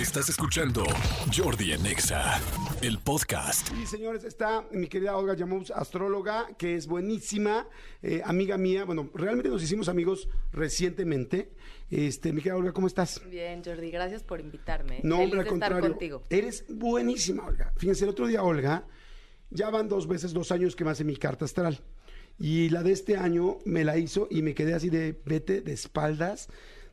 Estás escuchando Jordi en Exa, el podcast. Y señores, está mi querida Olga Yamous, astróloga, que es buenísima, eh, amiga mía. Bueno, realmente nos hicimos amigos recientemente. Este, mi querida Olga, ¿cómo estás? Bien, Jordi, gracias por invitarme. No, Feliz hombre, al de estar contrario. contigo. Eres buenísima, Olga. Fíjense, el otro día, Olga, ya van dos veces, dos años que me hace mi carta astral. Y la de este año me la hizo y me quedé así de vete de espaldas.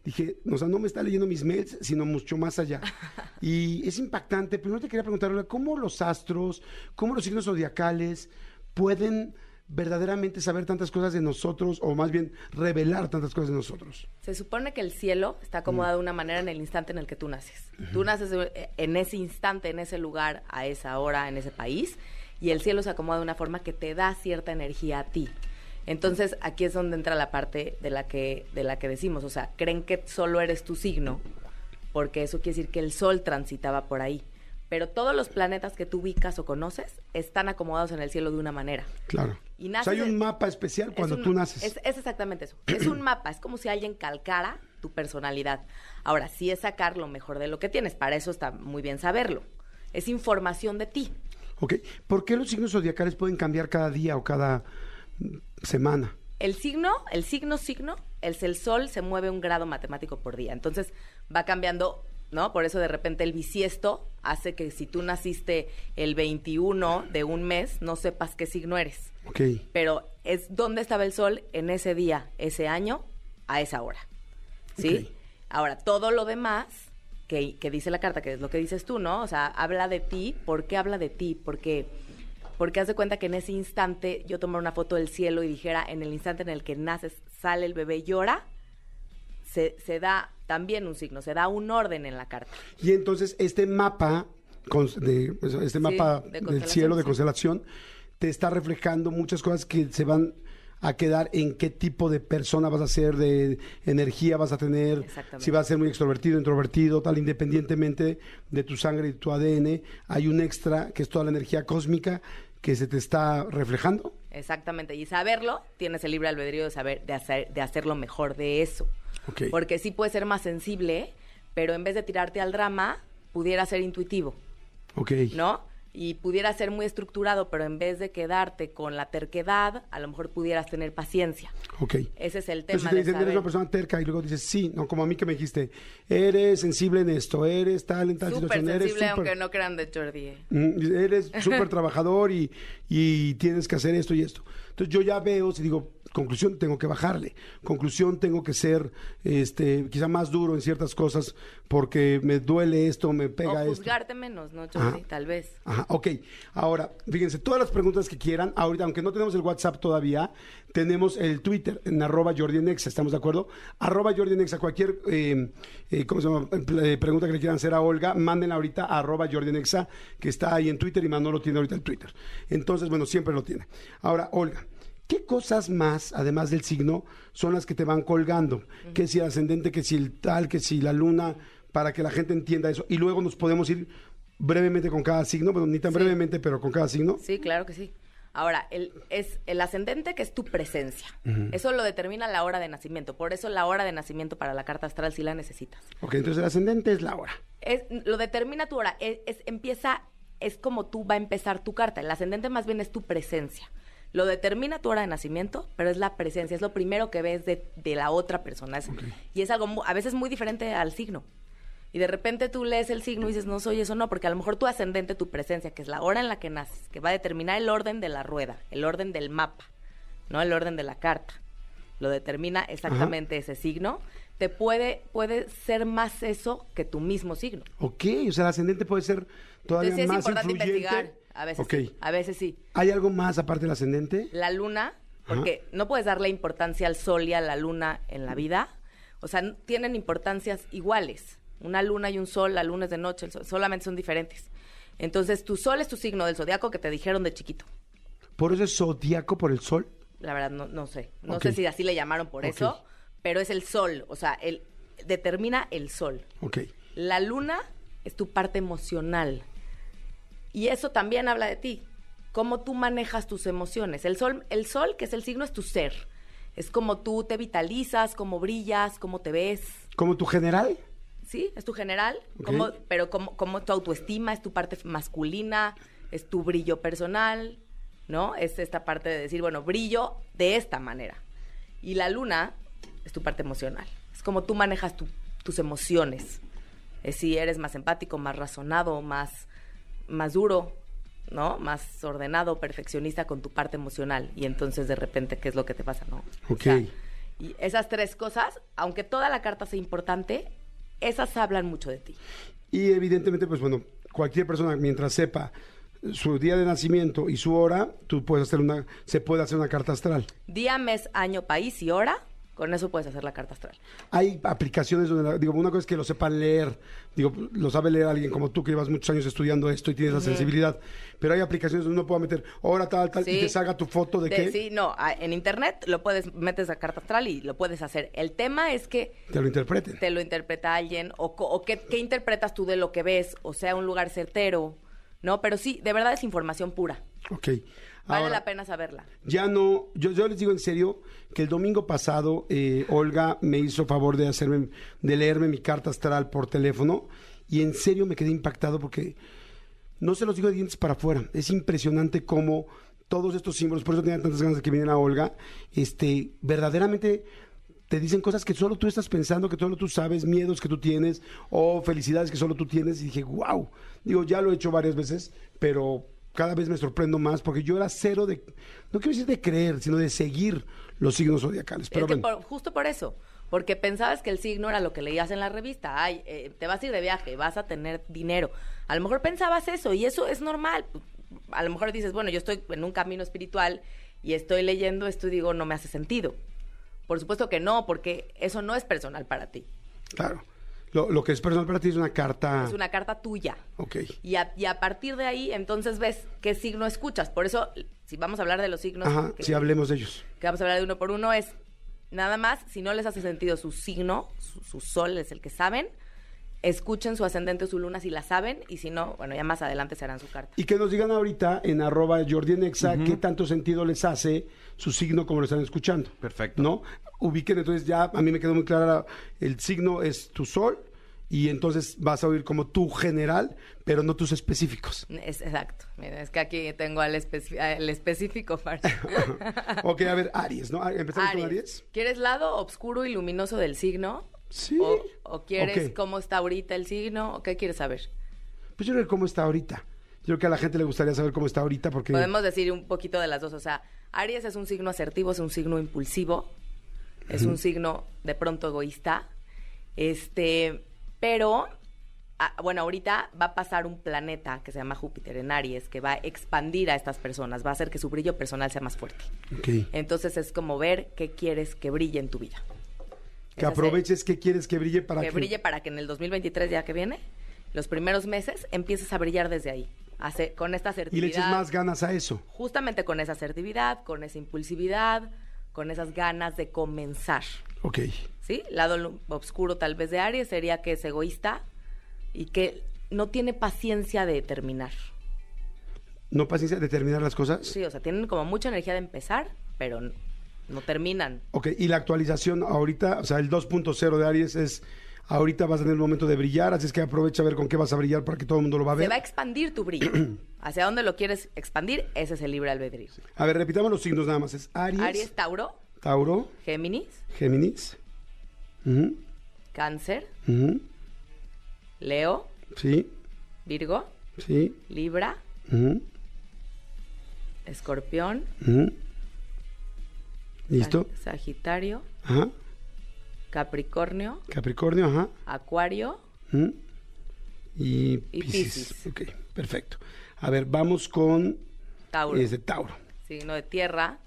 Dije, o sea, no me está leyendo mis mails, sino mucho más allá. Y es impactante. Primero te quería preguntar, ¿cómo los astros, cómo los signos zodiacales pueden verdaderamente saber tantas cosas de nosotros, o más bien revelar tantas cosas de nosotros? Se supone que el cielo está acomodado de una manera en el instante en el que tú naces. Tú naces eh, en ese instante, en ese lugar, a esa hora, en ese país, y el cielo se acomoda de una forma que te da cierta energía a ti. Entonces, aquí es donde entra la parte de la que de la que decimos, o sea, creen que solo eres tu signo, porque eso quiere decir que el sol transitaba por ahí. Pero todos los planetas que tú ubicas o conoces están acomodados en el cielo de una manera. Claro. Y o naces sea, hay un mapa especial Es cuando un- tú naces. Es, es exactamente eso. Es un mapa, es como si alguien calcara tu personalidad. Ahora, sí es sacar lo mejor de lo que tienes, para eso está muy bien saberlo. Es información de ti. Ok. ¿Por qué los signos zodiacales pueden cambiar cada día o cada semana? El signo, el signo signo, el, el sol se mueve un grado matemático por día. Entonces va cambiando, ¿no? Por eso de repente el bisiesto hace que si tú naciste el 21 de un mes, no sepas qué signo eres. Ok. pero es dónde estaba el sol en ese día, ese año, a esa hora. ¿Sí? Ahora, todo lo demás que, que dice la carta, que es lo que dices tú, ¿no? O sea, habla de ti. ¿Por qué habla de ti? Porque, porque haz de cuenta que en ese instante yo tomara una foto del cielo y dijera, en el instante en el que naces, sale el bebé y llora, se, se da también un signo, se da un orden en la carta. Y entonces este mapa, de, pues, este mapa de del cielo de constelación, te está reflejando muchas cosas que se van a quedar en qué tipo de persona vas a ser, de energía vas a tener, si vas a ser muy extrovertido, introvertido, tal, independientemente de tu sangre y tu ADN, hay un extra que es toda la energía cósmica que se te está reflejando. Exactamente. Y saberlo, tienes el libre albedrío de saber, de hacer, de hacer lo mejor de eso. Porque sí puede ser más sensible, pero en vez de tirarte al drama, pudiera ser intuitivo, Ok. ¿no? Y pudiera ser muy estructurado, pero en vez de quedarte con la terquedad, a lo mejor pudieras tener paciencia. Ok. Ese es el Entonces, tema si te de dicen, eres saber. una persona terca y luego dices, sí, no, como a mí que me dijiste, eres sensible en esto, eres tal, en tal Súper situación, eres sensible, súper- aunque no crean de Jordi. ¿eh? Mm, Eres súper trabajador y, y tienes que hacer esto y esto. Entonces yo ya veo, si digo, conclusión, tengo que bajarle. Conclusión, tengo que ser este, quizá más duro en ciertas cosas porque me duele esto, me pega O esto. juzgarte menos, ¿no, Jordi? Tal vez. Ajá, ok. Ahora, fíjense, todas las preguntas que quieran, ahorita, aunque no tenemos el WhatsApp todavía, tenemos el Twitter en arroba Jordi ¿estamos de acuerdo? Arroba Jordi en Exa, cualquier eh, eh, ¿cómo se llama? Eh, pregunta que le quieran hacer a Olga, mándenla ahorita a arroba Jordi en Exa, que está ahí en Twitter y Manolo tiene ahorita el Twitter. Entonces, bueno, siempre lo tiene. Ahora, Olga. ¿Qué cosas más, además del signo, son las que te van colgando? Que si el ascendente, que si el tal, que si la luna, para que la gente entienda eso. Y luego nos podemos ir brevemente con cada signo, bueno, ni tan Sí. brevemente, pero con cada signo. Sí, claro que sí. Ahora, el, es el ascendente que es tu presencia. Eso lo determina la hora de nacimiento. Por eso la hora de nacimiento para la carta astral sí la necesitas. Ok, entonces el ascendente es la hora. Es, lo determina tu hora. Es, es- empieza, es como tú va a empezar tu carta. El ascendente más bien es tu presencia. Lo determina tu hora de nacimiento, pero es la presencia, es lo primero que ves de, de la otra persona. Es- Y es algo a veces muy diferente al signo. Y de repente tú lees el signo y dices, no soy eso, no, porque a lo mejor tu ascendente, tu presencia, que es la hora en la que naces, que va a determinar el orden de la rueda, el orden del mapa, ¿no? El orden de la carta. Lo determina exactamente ese signo. Te puede, puede ser más eso que tu mismo signo. Ok, o sea, el ascendente puede ser todavía Entonces sí es más importante influyente. investigar. A veces sí. A veces sí. ¿Hay algo más aparte del ascendente? La luna, porque no puedes darle importancia al sol y a la luna en la vida. O sea, tienen importancias iguales. Una luna y un sol, la luna es de noche, el sol- solamente son diferentes. Entonces, tu sol es tu signo del zodiaco que te dijeron de chiquito. ¿Por eso es zodiaco por el sol? La verdad, no, no sé. No sé si así le llamaron por eso, pero es el sol. O sea, el, determina el sol. Ok. La luna es tu parte emocional. Y eso también habla de ti. Cómo tú manejas tus emociones. El sol, el sol, que es el signo, es tu ser. Es como tú te vitalizas, cómo brillas, cómo te ves. ¿Como tu general? sí, es tu general, como, pero como, como tu autoestima, es tu parte masculina, es tu brillo personal, ¿no? Es esta parte de decir, bueno, brillo de esta manera. Y la luna es tu parte emocional. Es como tú manejas tu- tus emociones. Es si eres más empático, más razonado, más, más duro, ¿no? Más ordenado, perfeccionista con tu parte emocional. Y entonces de repente, ¿qué es lo que te pasa, no? O Ok. sea, y esas tres cosas, aunque toda la carta sea importante, esas hablan mucho de ti. Y evidentemente, pues bueno, cualquier persona mientras sepa su día de nacimiento y su hora, tú puedes hacer una, se puede hacer una carta astral. Día, mes, año, país y hora, con eso puedes hacer la carta astral. Hay aplicaciones donde, la- digo, una cosa es que lo sepan leer, digo, lo sabe leer alguien como tú que llevas muchos años estudiando esto y tienes la sensibilidad, pero hay aplicaciones donde uno puede meter hora tal, tal, y te salga tu foto de, De- que Sí, no, en internet lo puedes, metes la carta astral y lo puedes hacer. El tema es que te lo interpreten. te lo interpreta alguien o, o qué, qué interpretas tú de lo que ves, o sea, un lugar certero, ¿no? Pero sí, de verdad es información pura. Ok. Vale Ahora, la pena saberla. Ya no, yo, yo les digo en serio que el domingo pasado eh, Olga me hizo favor de hacerme, de leerme mi carta astral por teléfono y en serio me quedé impactado porque no se los digo de dientes para afuera. Es impresionante cómo todos estos símbolos, por eso tenía tantas ganas de que viniera Olga, este, verdaderamente te dicen cosas que solo tú estás pensando, que solo tú sabes, miedos que tú tienes o felicidades que solo tú tienes. Y dije, wow. Digo, ya lo he hecho varias veces, pero cada vez me sorprendo más porque yo era cero de, no quiero decir de creer, sino de seguir los signos zodiacales. Pero es que por- justo por eso, porque pensabas que el signo era lo que leías en la revista. Ay, eh, te vas a ir de viaje, vas a tener dinero. A lo mejor pensabas eso y eso es normal. A lo mejor dices, bueno, yo estoy en un camino espiritual y estoy leyendo esto y digo, no me hace sentido. Por supuesto que no, porque eso no es personal para ti. claro. Lo, lo que es personal para ti es una carta. Es una carta tuya. Ok. Y a, y a partir de ahí, entonces ves qué signo escuchas. Por eso, si vamos a hablar de los signos, Ajá, que, si hablemos de ellos. que vamos a hablar de uno por uno, es nada más, si no les hace sentido su signo, su, su sol es el que saben, escuchen su ascendente o su luna si la saben, y si no, bueno, ya más adelante se harán su carta. Y que nos digan ahorita en arroba Jordienexa qué tanto sentido les hace su signo como lo están escuchando. Perfecto. ¿No? Ubiquen, entonces ya a mí me quedó muy clara, el signo es tu sol y entonces vas a oír como tu general, pero no tus específicos. Es exacto. Miren, es que aquí tengo al especi- al específico para... ok, a ver, Aries, ¿no? Empezamos con Aries. Aries. ¿Quieres lado oscuro y luminoso del signo? Sí. ¿O, o quieres cómo está ahorita el signo? ¿O qué quieres saber? Pues yo creo que cómo está ahorita. Yo creo que a la gente le gustaría saber cómo está ahorita porque... Podemos decir un poquito de las dos. O sea, Aries es un signo asertivo, es un signo impulsivo, es un signo de pronto egoísta. Este, pero, ah, bueno, ahorita va a pasar un planeta que se llama Júpiter en Aries, que va a expandir a estas personas, va a hacer que su brillo personal sea más fuerte. Entonces es como ver qué quieres que brille en tu vida. Que aproveches que quieres que brille para que que... brille para que en el 2023 ya que viene, los primeros meses empieces a brillar desde ahí, hace- con esta Y asertividad. le eches más ganas a eso. Justamente con esa asertividad, con esa impulsividad, con esas ganas de comenzar. Ok. ¿Sí? Lado oscuro tal vez de Aries sería que es egoísta y que no tiene paciencia de terminar. ¿No paciencia de terminar las cosas? Sí, o sea, tienen como mucha energía de empezar, pero no terminan. Ok, y la actualización ahorita, o sea, el 2.0 de Aries es, ahorita vas a tener el momento de brillar, así es que aprovecha a ver con qué vas a brillar para que todo el mundo lo va a Se ver. va a expandir tu brillo. ¿Hacia dónde lo quieres expandir? Ese es el libre albedrío. A ver, repitamos los signos nada más. Es Aries, Aries, Tauro, Tauro, Géminis, Géminis. Cáncer, Leo, Sí, Virgo, sí. Libra, Escorpión. ¿Listo? Sag- Sagitario, Ajá. Capricornio, Capricornio, ajá. Acuario, ujú. Y. Piscis. Ok, perfecto. A ver, vamos con Tauro. este Tauro. Signo de tierra.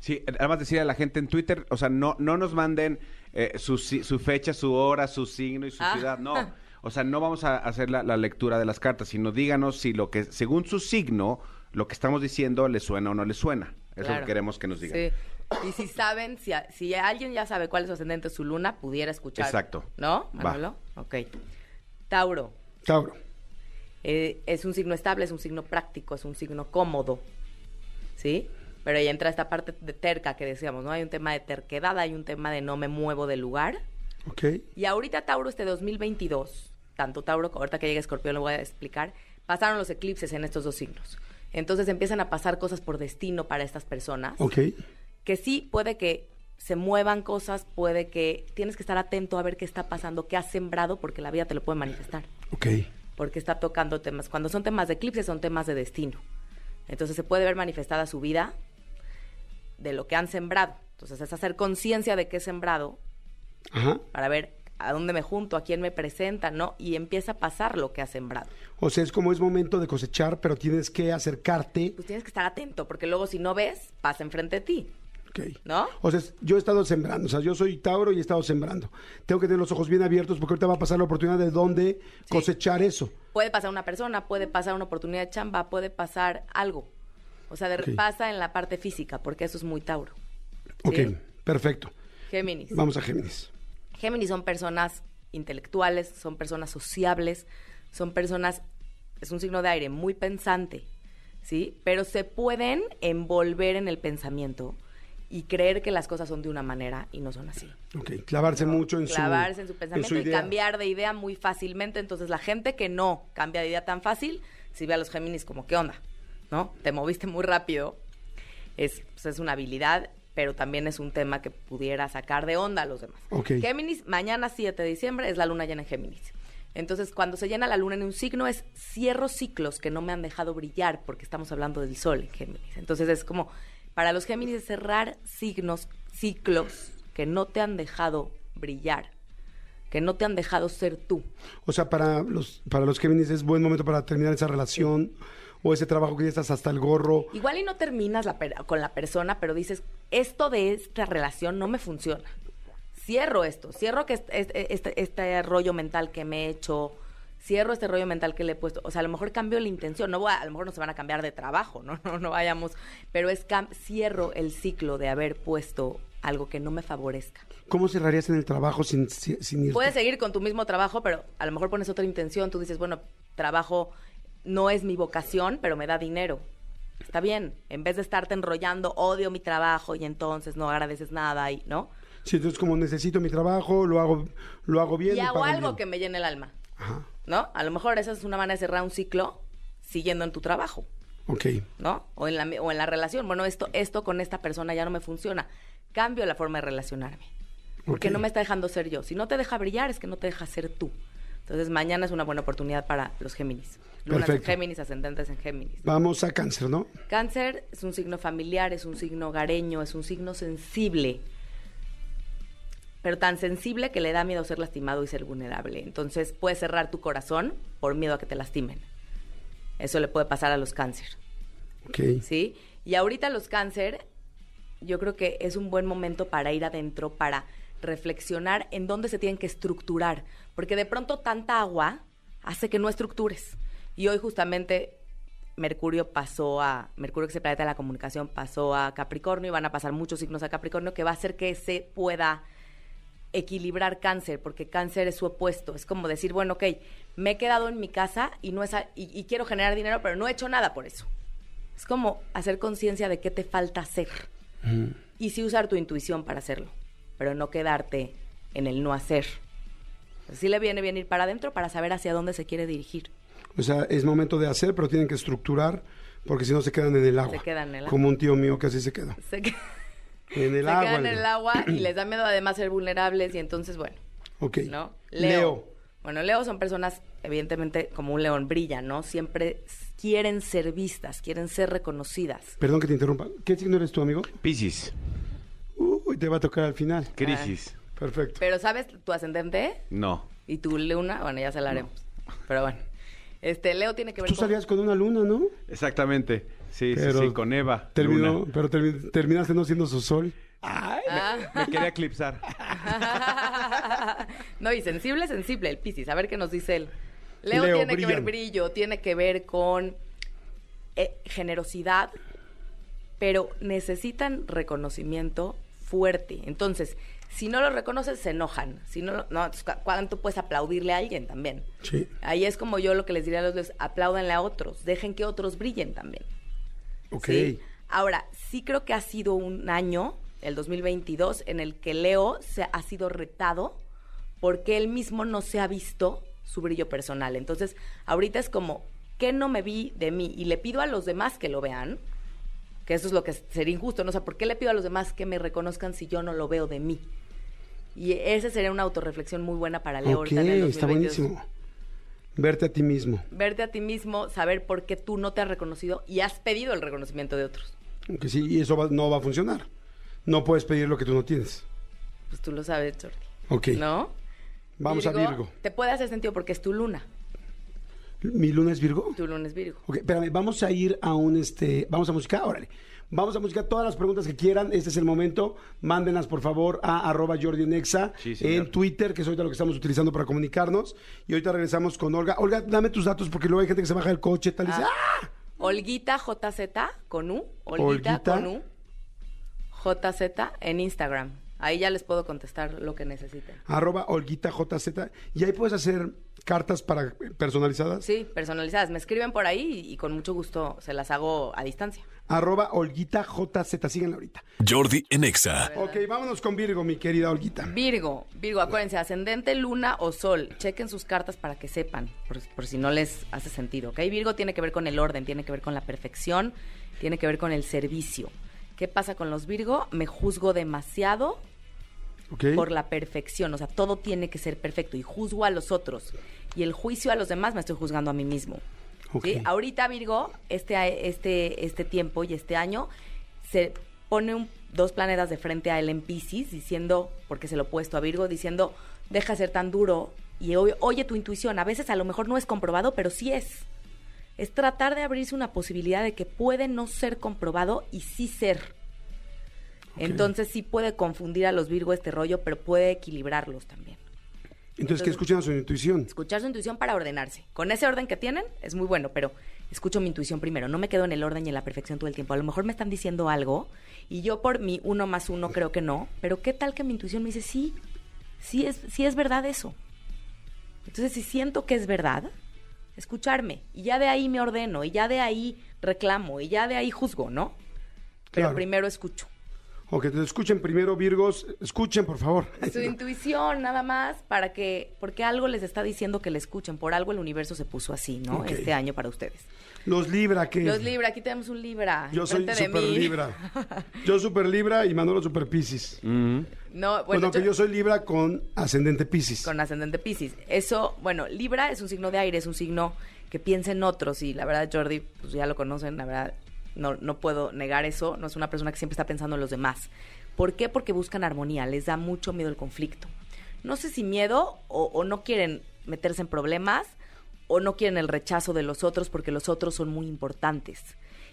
Sí, además decir a la gente en Twitter, o sea, no, no nos manden eh, su, su fecha, su hora, su signo y su Ah. ciudad, no. O sea, no vamos a hacer la, la lectura de las cartas, sino díganos si lo que, según su signo, lo que estamos diciendo le suena o no le suena. Eso es lo Claro. que queremos que nos digan. Sí. Y si saben, si, a- si alguien ya sabe cuál es su ascendente, su luna, pudiera escuchar. Exacto. ¿No, Va. Manolo? Ok. Tauro. Tauro. eh, es un signo estable, es un signo práctico, es un signo cómodo. ¿Sí? Pero ahí entra esta parte de terca que decíamos, ¿no? Hay un tema de terquedad, hay un tema de no me muevo del lugar. Ok. Y ahorita Tauro este 2022, tanto Tauro, ahorita que llegue Escorpión lo voy a explicar, pasaron los eclipses en estos dos signos. Entonces empiezan a pasar cosas por destino para estas personas. Ok. Que sí puede que se muevan cosas, puede que tienes que estar atento a ver qué está pasando, qué has sembrado, porque la vida te lo puede manifestar. Ok. Porque está tocando temas. Cuando son temas de eclipse, son temas de destino. Entonces se puede ver manifestada su vida de lo que han sembrado. Entonces es hacer conciencia de qué he sembrado Ajá. para ver a dónde me junto, a quién me presenta, ¿no? Y empieza a pasar lo que has sembrado. O sea, es como es momento de cosechar, pero tienes que acercarte. Pues tienes que estar atento, porque luego si no ves, pasa enfrente de ti. Ok. ¿No? O sea, yo he estado sembrando, o sea, yo soy Tauro y he estado sembrando. Tengo que tener los ojos bien abiertos porque ahorita va a pasar la oportunidad de dónde cosechar eso. Puede pasar una persona, puede pasar una oportunidad de chamba, puede pasar algo. O sea, de- Ok. pasa en la parte física, porque eso es muy Tauro. Ok, Sí. perfecto. Géminis. Vamos a Géminis. Géminis son personas intelectuales, son personas sociables, son personas, es un signo de aire muy pensante, ¿sí? Pero se pueden envolver en el pensamiento y creer que las cosas son de una manera y no son así. Ok, clavarse mucho en su Clavarse en su pensamiento y cambiar de idea muy fácilmente. Entonces, la gente que no cambia de idea tan fácil, si ve a los Géminis como, ¿qué onda? ¿No? Te moviste muy rápido. Es, pues, es una habilidad, pero también es un tema que pudiera sacar de onda a los demás. Ok. Géminis, mañana 7 de diciembre es la luna llena en Géminis. Entonces, cuando se llena la luna en un signo, es cierro ciclos que no me han dejado brillar, porque estamos hablando del sol en Géminis. Entonces, es como, para los Géminis, es cerrar signos, ciclos que no te han dejado brillar, que no te han dejado ser tú. O sea, para los, para los Géminis es buen momento para terminar esa relación o ese trabajo que ya estás hasta el gorro. Igual y no terminas la con la persona, pero dices, esto de esta relación no me funciona. Cierro esto, cierro que este- este rollo mental que me he hecho, cierro este rollo mental que le he puesto. O sea, a lo mejor cambio la intención, no voy a, a lo mejor no se van a cambiar de trabajo, no, no, no vayamos, pero es cierro el ciclo de haber puesto algo que no me favorezca. ¿Cómo cerrarías en el trabajo sin, sin irte? Puedes seguir con tu mismo trabajo, pero a lo mejor pones otra intención. Tú dices, bueno, trabajo no es mi vocación, pero me da dinero. Está bien. En vez de estarte enrollando, odio mi trabajo y entonces no agradeces nada y, ¿no? Sí, entonces como necesito mi trabajo, lo hago, lo hago bien. y hago algo bien. que me llene el alma, Ajá, ¿no? A lo mejor esa es una manera de cerrar un ciclo siguiendo en tu trabajo, ok. ¿no? O en la, o en la relación. Bueno, esto, esto con esta persona ya no me funciona. Cambio la forma de relacionarme. Porque no me está dejando ser yo. Si no te deja brillar, es que no te deja ser tú. Entonces, mañana es una buena oportunidad para los Géminis. Lunas en. Géminis, ascendentes en Géminis. Vamos a cáncer, ¿no? Cáncer es un signo familiar, es un signo hogareño, es un signo sensible. Pero tan sensible que le da miedo ser lastimado y ser vulnerable. Entonces, puedes cerrar tu corazón por miedo a que te lastimen. Eso le puede pasar a los cáncer. Ok. ¿sí? Y ahorita los cáncer, yo creo que es un buen momento para ir adentro, para reflexionar en dónde se tienen que estructurar, porque de pronto tanta agua hace que no estructures. Y hoy justamente Mercurio pasó a, Mercurio que se planeta de la comunicación pasó a Capricornio y van a pasar muchos signos a Capricornio que va a hacer que se pueda equilibrar cáncer, porque cáncer es su opuesto. Es como decir, bueno, ok, me he quedado en mi casa y no es a- y, y quiero generar dinero, pero no he hecho nada por eso. Es como hacer conciencia de qué te falta hacer. Y sí usar tu intuición para hacerlo, pero no quedarte en el no hacer. Sí le viene bien ir para adentro para saber hacia dónde se quiere dirigir. O sea, es momento de hacer, pero tienen que estructurar porque si no se quedan en el agua. quedan en el agua. Como un tío mío que así se quedó. Se, que- En el se agua. quedan en el agua y les da miedo además ser vulnerables y entonces, bueno, Ok. ¿no? Leo. Bueno, Leo son personas, evidentemente, como un león brilla, ¿no? Siempre quieren ser vistas, quieren ser reconocidas. Perdón que te interrumpa. ¿Qué signo eres tú, amigo? Piscis, Uy, te va a tocar al final. crisis. Perfecto. Pero ¿sabes tu ascendente? No. Y tu luna, bueno, ya se la haremos. Pero bueno. Este, Leo tiene que ver Tú con... salías con una luna, ¿no? Exactamente. Sí, Pero sí, sí, con Eva. Terminó, Luna. pero termi- terminaste no siendo su sol. Ah. Me quería eclipsar. no, y sensible, sensible, el Piscis. A ver qué nos dice él. Leo, Leo, tiene que ver brillo, tiene que ver con eh, generosidad, pero necesitan reconocimiento fuerte. Entonces, si no lo reconoces, se enojan. Si no, lo- no entonces, ¿cu- ¿cuánto puedes aplaudirle a alguien también? Sí. Ahí es como yo lo que les diría a los leos, apláudanle a otros, dejen que otros brillen también. Ok. ¿sí? Ahora, sí creo que ha sido un año, el 2022, en el que Leo se ha sido retado porque él mismo no se ha visto su brillo personal. Entonces, ahorita es como, ¿qué no me vi de mí? Y le pido a los demás que lo vean, que eso es lo que sería injusto, ¿no? O sea, ¿por qué le pido a los demás que me reconozcan si yo no lo veo de mí? Y esa sería una autorreflexión muy buena para Leo. Ok, ahorita en el está 2022. buenísimo. Verte a ti mismo. Verte a ti mismo, saber por qué tú no te has reconocido y has pedido el reconocimiento de otros. Que sí, y eso va- no va a funcionar. No puedes pedir lo que tú no tienes. Pues tú lo sabes, Jordi. Ok. ¿No? Vamos a Virgo. Te puede hacer sentido porque es tu luna. ¿Mi luna es Virgo? Tu luna es Virgo. Ok, espérame, vamos a ir a un este. Vamos a música, órale. Vamos a música todas las preguntas que quieran. Este es el momento. Mándenlas, por favor, a arroba Jordi en Sí, Twitter, que es ahorita lo que estamos utilizando para comunicarnos. Y ahorita regresamos con Olga. Olga, dame tus datos porque luego hay gente que se baja del coche tal y dice, ¡ah! Olguita JZ con U. Olguita, Olguita. con U. JZ en Instagram. Ahí ya les puedo contestar lo que necesiten. Arroba Olguita JZ. Y ahí puedes hacer cartas para personalizadas. Sí, personalizadas. Me escriben por ahí y, y con mucho gusto se las hago a distancia. Arroba Olguita JZ. Síganla ahorita. Jordi en Exa. Ok, vámonos con Virgo, mi querida Olguita. Virgo, Virgo, acuérdense, ascendente, luna o sol. Chequen sus cartas para que sepan, por, por si no les hace sentido, ¿ok? Virgo tiene que ver con el orden, tiene que ver con la perfección, tiene que ver con el servicio. ¿Qué pasa con los Virgo? Me juzgo demasiado por la perfección, o sea, todo tiene que ser perfecto y juzgo a los otros. Y el juicio a los demás me estoy juzgando a mí mismo. ¿sí? Ahorita Virgo, este, este, este tiempo y este año, se pone un- dos planetas de frente a él en Pisces, diciendo, porque se lo he puesto a Virgo, diciendo, deja de ser tan duro y oye, oye tu intuición. A veces a lo mejor no es comprobado, pero sí es. Es tratar de abrirse una posibilidad de que puede no ser comprobado y sí ser. Entonces sí puede confundir a los Virgo este rollo, pero puede equilibrarlos también. Entonces, que escuchen a su intuición. Escuchar su intuición para ordenarse. Con ese orden que tienen es muy bueno, pero escucho mi intuición primero. No me quedo en el orden y en la perfección todo el tiempo. A lo mejor me están diciendo algo y yo por mi uno más uno creo que no, pero ¿qué tal que mi intuición me dice sí? Sí es, sí es verdad eso. Entonces, si siento que es verdad, escucharme y ya de ahí me ordeno y ya de ahí reclamo y ya de ahí juzgo, ¿no? Pero Claro. primero escucho. O que te escuchen primero, Virgos. Escuchen, por favor. Su intuición nada más para que, porque algo les está diciendo que le escuchen, por algo el universo se puso así, ¿no? Este año para ustedes. Los Libra, que Los Libra, aquí tenemos un Libra. Yo soy super mí. Libra. Yo super Libra y Manolo super Piscis. No, Bueno, que yo soy Libra con ascendente Piscis. con ascendente Pisces. Eso, bueno, Libra es un signo de aire, es un signo que piensa en otros y la verdad Jordi, pues ya lo conocen, la verdad no, no puedo negar eso, no es una persona que siempre está pensando en los demás. ¿Por qué? Porque buscan armonía, les da mucho miedo el conflicto. No sé si miedo o, o no quieren meterse en problemas o no quieren el rechazo de los otros porque los otros son muy importantes.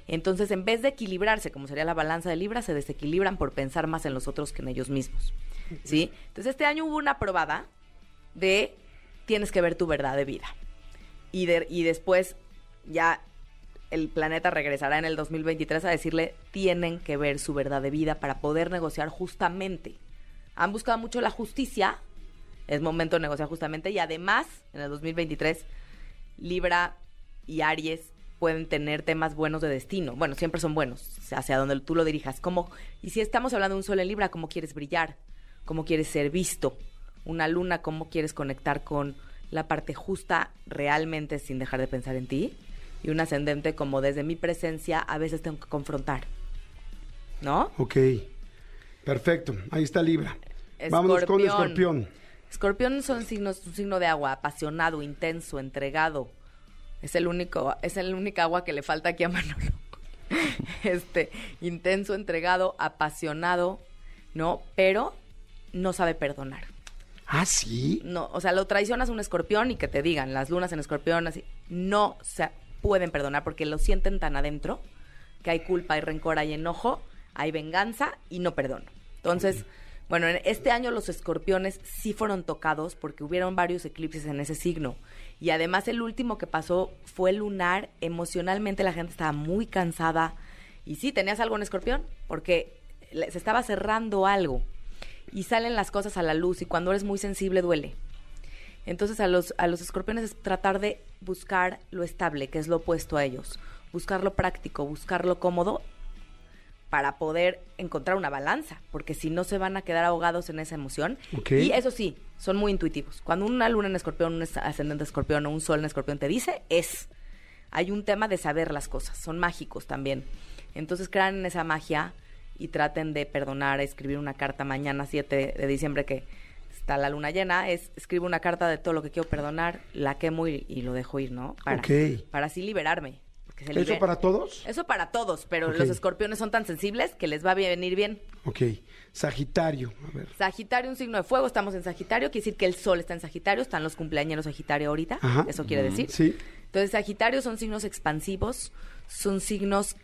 Entonces, en vez de equilibrarse, como sería la balanza de Libra, se desequilibran por pensar más en los otros que en ellos mismos. ¿Sí? Entonces, este año hubo una probada de tienes que ver tu verdad de vida. Y, de- y después ya el planeta regresará en el 2023 a decirle tienen que ver su verdad de vida para poder negociar justamente. Han buscado mucho la justicia, es momento de negociar justamente y además en el 2023 Libra y Aries pueden tener temas buenos de destino. Bueno, siempre son buenos, hacia donde tú lo dirijas. Como, y si estamos hablando de un sol en Libra, ¿cómo quieres brillar? ¿Cómo quieres ser visto? Una luna, ¿cómo quieres conectar con la parte justa realmente sin dejar de pensar en ti? Y un ascendente como desde mi presencia a veces tengo que confrontar. ¿No? Ok. Perfecto. Ahí está Libra. Vámonos con Escorpión. Escorpión son signos, un signo de agua, apasionado, intenso, entregado. Es el único, es el único agua que le falta aquí a Manolo. Este, intenso, entregado, apasionado, ¿no? Pero no sabe perdonar. Ah, sí. No, o sea, lo traicionas a un escorpión y que te digan, las lunas en escorpión, así, no se pueden perdonar porque lo sienten tan adentro que hay culpa, hay rencor, hay enojo, hay venganza y no perdono. Entonces, bueno, en este año los escorpiones sí fueron tocados porque hubieron varios eclipses en ese signo. Y además el último que pasó fue lunar. Emocionalmente la gente estaba muy cansada. Y sí, tenías algo en escorpión porque se estaba cerrando algo. Y salen las cosas a la luz y cuando eres muy sensible duele. Entonces a los, a los escorpiones es tratar de buscar lo estable, que es lo opuesto a ellos. Buscar lo práctico, buscar lo cómodo para poder encontrar una balanza, porque si no se van a quedar ahogados en esa emoción. Y eso sí, son muy intuitivos. Cuando una luna en escorpión, un ascendente escorpión o un sol en escorpión te dice, es. Hay un tema de saber las cosas, son mágicos también. Entonces crean en esa magia y traten de perdonar, escribir una carta mañana 7 de diciembre que está la luna llena, es escribo una carta de todo lo que quiero perdonar, la quemo y, y lo dejo ir, ¿no? Para, para así liberarme. Se ¿Eso para todos? Eso para todos, pero los escorpiones son tan sensibles que les va a venir bien. Ok. Sagitario. A ver. Sagitario, un signo de fuego, estamos en Sagitario, quiere decir que el sol está en Sagitario, están los cumpleaños Sagitario ahorita, Ajá. eso quiere decir. Sí. Entonces, Sagitario son signos expansivos, son signos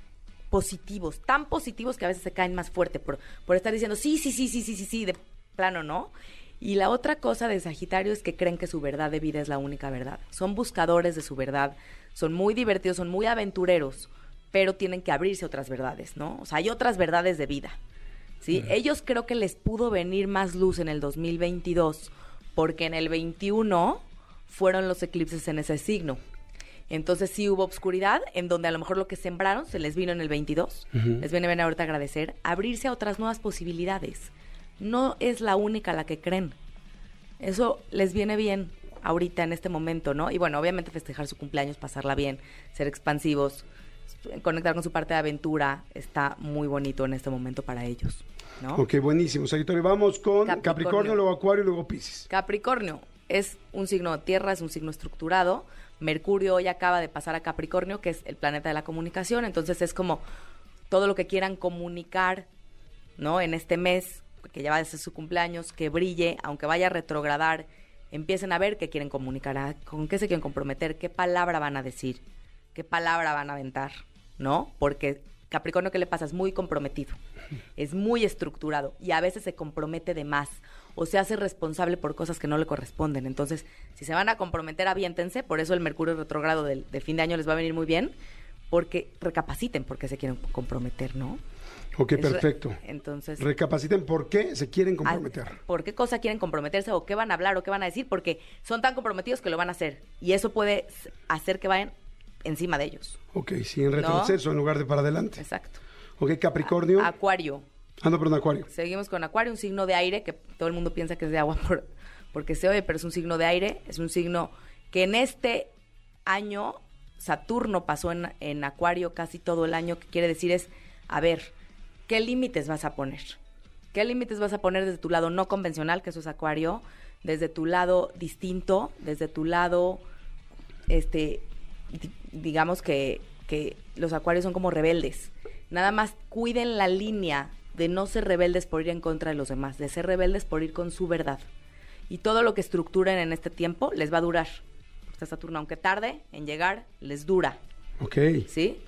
positivos, tan positivos que a veces se caen más fuerte por, por estar diciendo sí, sí, sí, sí, sí, sí, sí, de plano, ¿no? Y la otra cosa de Sagitario es que creen que su verdad de vida es la única verdad. Son buscadores de su verdad, son muy divertidos, son muy aventureros, pero tienen que abrirse otras verdades, ¿no? O sea, hay otras verdades de vida. ¿sí? Ellos creo que les pudo venir más luz en el 2022 porque en el 21 fueron los eclipses en ese signo. Entonces sí hubo obscuridad, en donde a lo mejor lo que sembraron se les vino en el 22. Les viene bien ahorita agradecer. Abrirse a otras nuevas posibilidades. No es la única la que creen. Eso les viene bien ahorita en este momento, ¿no? Y bueno, obviamente festejar su cumpleaños, pasarla bien, ser expansivos, conectar con su parte de aventura, está muy bonito en este momento para ellos, ¿no? Ok, buenísimo. Sagitario, vamos con Capricornio, Capricornio. luego Acuario y luego Piscis. Capricornio es un signo de tierra, es un signo estructurado. Mercurio hoy acaba de pasar a Capricornio, que es el planeta de la comunicación. Entonces es como todo lo que quieran comunicar, ¿no? En este mes, que ya va a ser su cumpleaños, que brille, aunque vaya a retrogradar, empiecen a ver qué quieren comunicar, a- con qué se quieren comprometer, qué palabra van a decir, qué palabra van a aventar, ¿no? Porque Capricornio, ¿qué le pasa? Es muy comprometido, es muy estructurado y a veces se compromete de más o se hace responsable por cosas que no le corresponden. Entonces, si se van a comprometer, aviéntense, por eso el Mercurio retrógrado del, de fin de año les va a venir muy bien, porque recapaciten por qué se quieren comprometer, ¿no? Ok, perfecto. Entonces, Recapaciten por qué se quieren comprometer. ¿Por qué cosa quieren comprometerse o qué van a hablar o qué van a decir? Porque son tan comprometidos que lo van a hacer. Y eso puede hacer que vayan encima de ellos. Ok, sí, en retroceso en lugar de para adelante. Exacto. Ok, Capricornio. Acuario. Ah, no, perdón, Acuario. Seguimos con Acuario, un signo de aire que todo el mundo piensa que es de agua por- porque se oye, pero es un signo de aire. Es un signo que en este año Saturno pasó en, en Acuario casi todo el año, que quiere decir es, a ver, ¿qué límites vas a poner? ¿Qué límites vas a poner desde tu lado no convencional, que eso es Acuario, desde tu lado distinto, desde tu lado, este, di- digamos que, que los Acuarios son como rebeldes. Nada más cuiden la línea de no ser rebeldes por ir en contra de los demás, de ser rebeldes por ir con su verdad. Y todo lo que estructuren en este tiempo les va a durar. Porque Saturno, aunque tarde en llegar, les dura. Ok. ¿sí?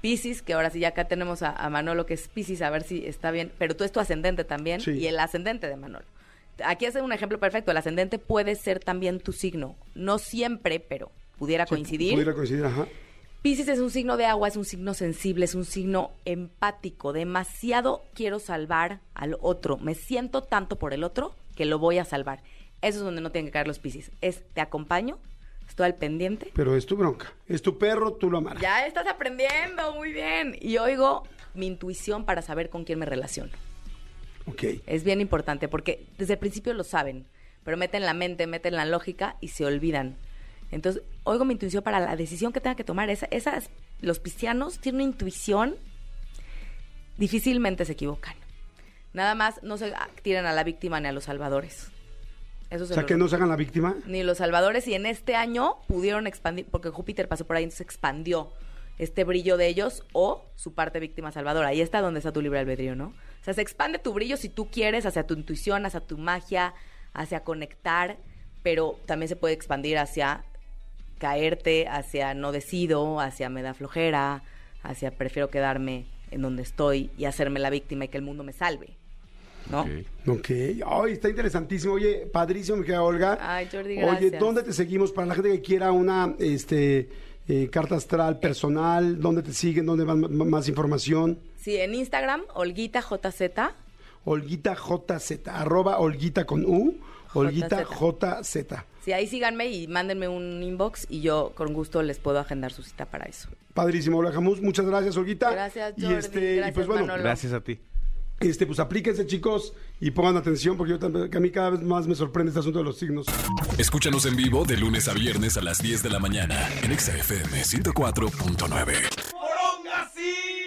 Piscis, que ahora sí ya acá tenemos a, a Manolo, que es Piscis, a ver si está bien, pero tú es tu ascendente también, Sí. y el ascendente de Manolo. Aquí es un ejemplo perfecto, el ascendente puede ser también tu signo, no siempre, pero pudiera Sí, coincidir. Pudiera coincidir, ajá. Piscis es un signo de agua, es un signo sensible, es un signo empático, demasiado quiero salvar al otro, me siento tanto por el otro que lo voy a salvar. Eso es donde no tienen que caer los Piscis, es te acompaño, estoy al pendiente, Pero es tu bronca. Es tu perro, tú lo amarás. ya estás aprendiendo, muy bien. Y oigo mi intuición para saber con quién me relaciono. Ok. Es bien importante porque desde el principio lo saben, pero meten la mente, meten la lógica y se olvidan. Entonces, oigo mi intuición para la decisión que tenga que tomar. Esa, esas, los piscianos tienen una intuición, difícilmente se equivocan. Nada más no se tiran a la víctima ni a los salvadores. Eso O se sea, que no se hagan la víctima. ni los salvadores y en este año pudieron expandir porque Júpiter pasó por ahí entonces expandió este brillo de ellos o su parte víctima salvadora. Ahí está donde está tu libre albedrío no o sea se expande tu brillo si tú quieres hacia tu intuición hacia tu magia hacia conectar pero también se puede expandir hacia caerte hacia no decido hacia me da flojera hacia prefiero quedarme en donde estoy y hacerme la víctima y que el mundo me salve no Ok. Ay, está interesantísimo. Oye, padrísimo, mi querida Olga. Ay, Jordi, Oye. ¿dónde te seguimos? Para la gente que quiera una este, eh, carta astral personal, ¿dónde te siguen? ¿Dónde van más información? sí en Instagram Olguita JZ Olguita JZ, arroba Olguita con U, Olguita JZ. JZ. Sí, ahí síganme y mándenme un inbox y yo con gusto les puedo agendar su cita para eso. Padrísimo, Olga Jamús. Muchas gracias, Olguita. Gracias, Y, Jordi. este, y Gracias, pues bueno, Manolo. Gracias a ti. Este, pues aplíquense, chicos, y pongan atención, porque yo también, que a mí cada vez más me sorprende este asunto de los signos. Escúchanos en vivo de lunes a viernes a las 10 de la mañana en XFM 104.9. ¡Poronga, sí!